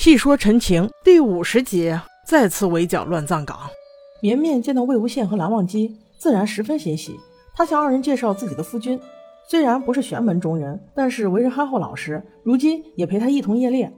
细说陈情第五十集，再次围剿乱葬岗。绵绵见到魏无羡和蓝忘机，自然十分欣喜。他向二人介绍自己的夫君，虽然不是玄门中人，但是为人憨厚老实，如今也陪他一同夜猎。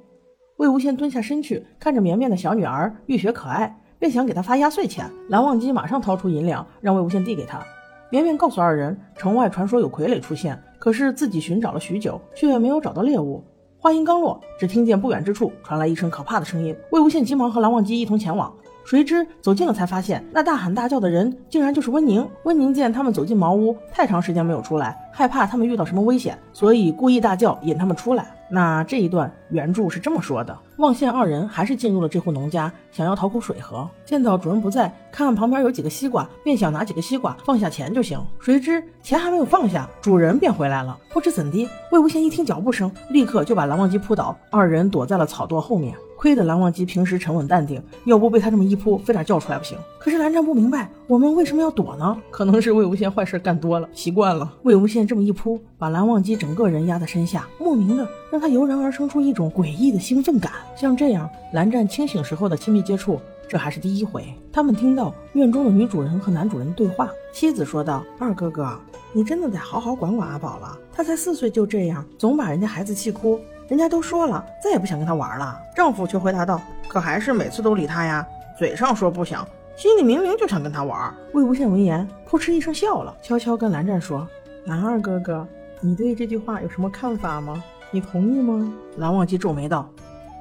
魏无羡蹲下身去，看着绵绵的小女儿玉雪可爱，便想给她发压岁钱。蓝忘机马上掏出银两，让魏无羡递给他。绵绵告诉二人，城外传说有傀儡出现，可是自己寻找了许久，却没有找到猎物。话音刚落，只听见不远之处传来一声可怕的声音。魏无羡急忙和蓝忘机一同前往，谁知走近了才发现，那大喊大叫的人竟然就是温宁。温宁见他们走进茅屋，太长时间没有出来，害怕他们遇到什么危险，所以故意大叫引他们出来。那这一段原著是这么说的：望羡二人还是进入了这户农家，想要讨口水喝。见到主人不在，看旁边有几个西瓜，便想拿几个西瓜放下钱就行。谁知钱还没有放下，主人便回来了。不知怎的，魏无羡一听脚步声，立刻就把蓝忘机扑倒，二人躲在了草垛后面。亏得蓝忘机平时沉稳淡定，要不被他这么一扑，非得叫出来不行。可是蓝湛不明白，我们为什么要躲呢？可能是魏无羡坏事干多了，习惯了。魏无羡这么一扑，把蓝忘机整个人压在身下，莫名的让他油然而生出一种诡异的兴奋感。像这样，蓝湛清醒时候的亲密接触，这还是第一回。他们听到院中的女主人和男主人对话，妻子说道：“二哥哥，你真的得好好管管阿宝了，他才四岁就这样，总把人家孩子气哭。”人家都说了，再也不想跟他玩了。丈夫却回答道：“可还是每次都理他呀，嘴上说不想，心里明明就想跟他玩。”魏无羡闻言，扑哧一声笑了，悄悄跟蓝湛说：“蓝二哥哥，你对这句话有什么看法吗？你同意吗？”蓝忘机皱眉道：“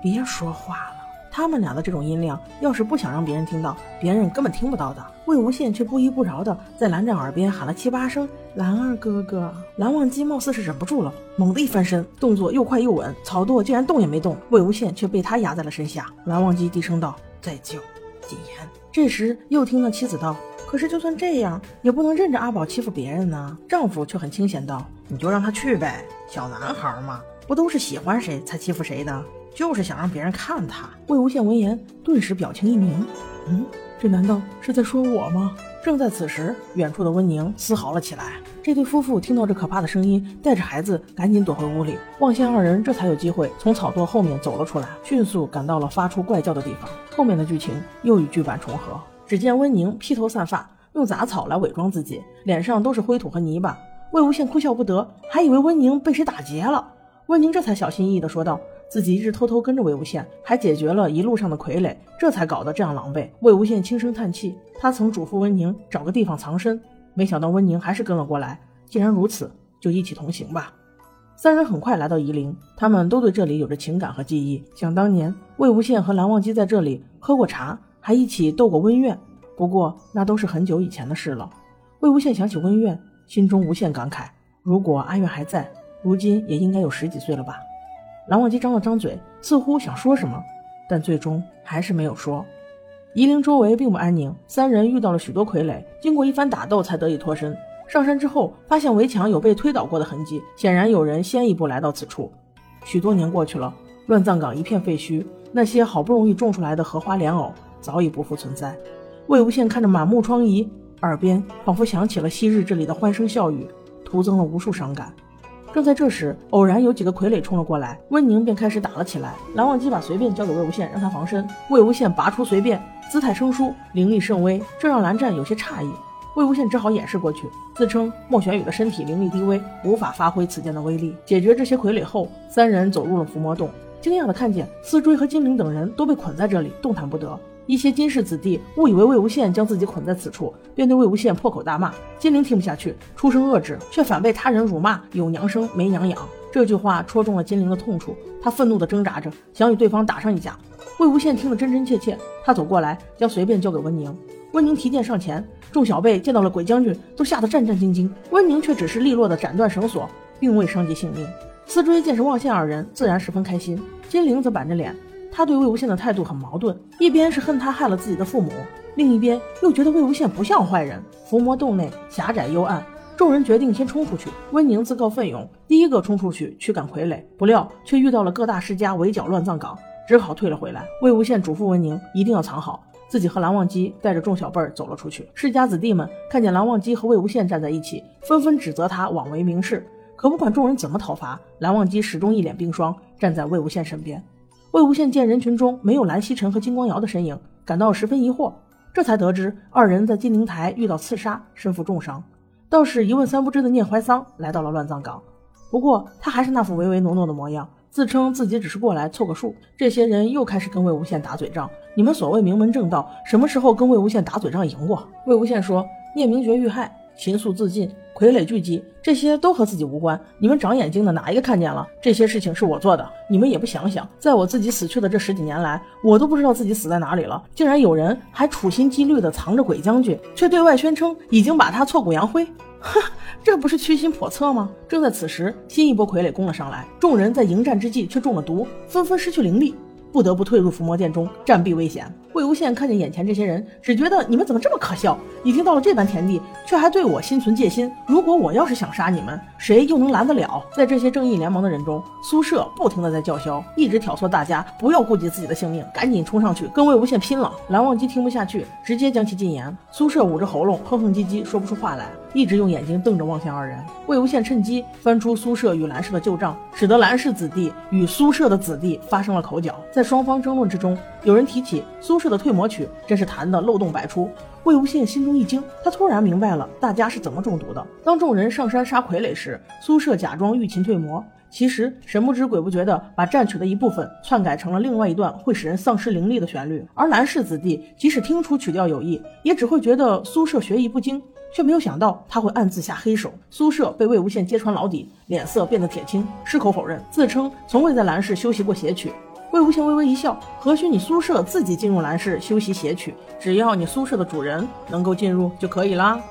别说话。”他们俩的这种音量，要是不想让别人听到，别人根本听不到的。魏无羡却不依不饶的在蓝湛耳边喊了七八声“蓝二哥哥”。蓝忘机貌似是忍不住了，猛地一翻身，动作又快又稳，草垛竟然动也没动。魏无羡却被他压在了身下。蓝忘机低声道：“再叫，谨言。”这时又听到妻子道：“可是就算这样，也不能任着阿宝欺负别人呢。”丈夫却很清闲道：“你就让他去呗，小男孩嘛，不都是喜欢谁才欺负谁的？”就是想让别人看他。魏无羡闻言，顿时表情一凝。嗯，这难道是在说我吗？正在此时，远处的温宁嘶嚎了起来。这对夫妇听到这可怕的声音，带着孩子赶紧躲回屋里。望仙二人这才有机会从草垛后面走了出来，迅速赶到了发出怪叫的地方。后面的剧情又与剧版重合。只见温宁披头散发，用杂草来伪装自己，脸上都是灰土和泥巴。魏无羡哭笑不得，还以为温宁被谁打劫了。温宁这才小心翼翼地说道。自己一直偷偷跟着魏无羡，还解决了一路上的傀儡，这才搞得这样狼狈。魏无羡轻声叹气，他曾嘱咐温宁找个地方藏身，没想到温宁还是跟了过来。既然如此，就一起同行吧。三人很快来到夷陵，他们都对这里有着情感和记忆。想当年，魏无羡和蓝忘机在这里喝过茶，还一起斗过温苑。不过那都是很久以前的事了。魏无羡想起温苑，心中无限感慨：如果阿苑还在，如今也应该有十几岁了吧。蓝忘机张了张嘴，似乎想说什么，但最终还是没有说。夷陵周围并不安宁，三人遇到了许多傀儡，经过一番打斗才得以脱身。上山之后，发现围墙有被推倒过的痕迹，显然有人先一步来到此处。许多年过去了，乱葬岗一片废墟，那些好不容易种出来的荷花莲藕早已不复存在。魏无羡看着满目疮痍，耳边仿佛响起了昔日这里的欢声笑语，徒增了无数伤感。正在这时，偶然有几个傀儡冲了过来，温宁便开始打了起来。蓝忘机把随便交给魏无羡，让他防身。魏无羡拔出随便，姿态生疏，灵力甚微，这让蓝湛有些诧异。魏无羡只好掩饰过去，自称莫玄羽的身体灵力低微，无法发挥此剑的威力。解决这些傀儡后，三人走入了伏魔洞，惊讶地看见司追和金陵等人都被捆在这里，动弹不得。一些金氏子弟误以为魏无羡将自己捆在此处，便对魏无羡破口大骂。金陵听不下去，出声遏制，却反被他人辱骂有娘生没娘养。这句话戳中了金陵的痛处，他愤怒地挣扎着，想与对方打上一架。魏无羡听得真真切切，他走过来，将随便交给温宁。温宁提剑上前，众小辈见到了鬼将军，都吓得战战兢兢。温宁却只是利落地斩断绳索，并未伤及性命。思追见是望羡二人，自然十分开心。金陵则板着脸。他对魏无羡的态度很矛盾，一边是恨他害了自己的父母，另一边又觉得魏无羡不像坏人。伏魔洞内狭窄幽暗，众人决定先冲出去。温宁自告奋勇，第一个冲出去驱赶傀儡，不料却遇到了各大世家围剿乱葬岗，只好退了回来。魏无羡嘱咐温宁一定要藏好，自己和蓝忘机带着众小辈儿走了出去。世家子弟们看见蓝忘机和魏无羡站在一起，纷纷指责他枉为名士。可不管众人怎么讨伐，蓝忘机始终一脸冰霜，站在魏无羡身边。魏无羡见人群中没有蓝曦臣和金光瑶的身影，感到十分疑惑，这才得知二人在金陵台遇到刺杀，身负重伤。倒是一问三不知的聂怀桑来到了乱葬岗，不过他还是那副唯唯诺诺的模样。自称自己只是过来凑个数，这些人又开始跟魏无羡打嘴仗。你们所谓名门正道，什么时候跟魏无羡打嘴仗赢过？魏无羡说：“聂明珏遇害，秦肃自尽，傀儡聚集，这些都和自己无关。你们长眼睛的哪一个看见了？这些事情是我做的，你们也不想想，在我自己死去的这十几年来，我都不知道自己死在哪里了。竟然有人还处心积虑地藏着鬼将军，却对外宣称已经把他挫骨扬灰。”哼，这不是居心叵测吗？正在此时，新一波傀儡攻了上来，众人在迎战之际却中了毒，纷纷失去灵力。不得不退入伏魔殿中，战必危险。魏无羡看见眼前这些人，只觉得你们怎么这么可笑？已经到了这般田地，却还对我心存戒心。如果我要是想杀你们，谁又能拦得了？在这些正义联盟的人中，苏舍不停的在叫嚣，一直挑唆大家不要顾及自己的性命，赶紧冲上去跟魏无羡拼了。蓝忘机听不下去，直接将其禁言。苏舍捂着喉咙，哼哼唧唧说不出话来，一直用眼睛瞪着望向二人。魏无羡趁机翻出苏舍与蓝氏的旧账，使得蓝氏子弟与苏舍的子弟发生了口角。在双方争论之中，有人提起苏轼的退魔曲，真是弹得漏洞百出。魏无羡心中一惊，他突然明白了大家是怎么中毒的。当众人上山杀傀儡时，苏轼假装欲擒退魔，其实神不知鬼不觉地把战曲的一部分篡改成了另外一段会使人丧失灵力的旋律。而蓝氏子弟即使听出曲调有异，也只会觉得苏轼学艺不精，却没有想到他会暗自下黑手。苏舍被魏无羡揭穿老底，脸色变得铁青，矢口否认，自称从未在兰氏修习过邪曲。魏无羡微微一笑，何须你苏舍自己进入兰氏修习邪曲？只要你苏舍的主人能够进入就可以啦。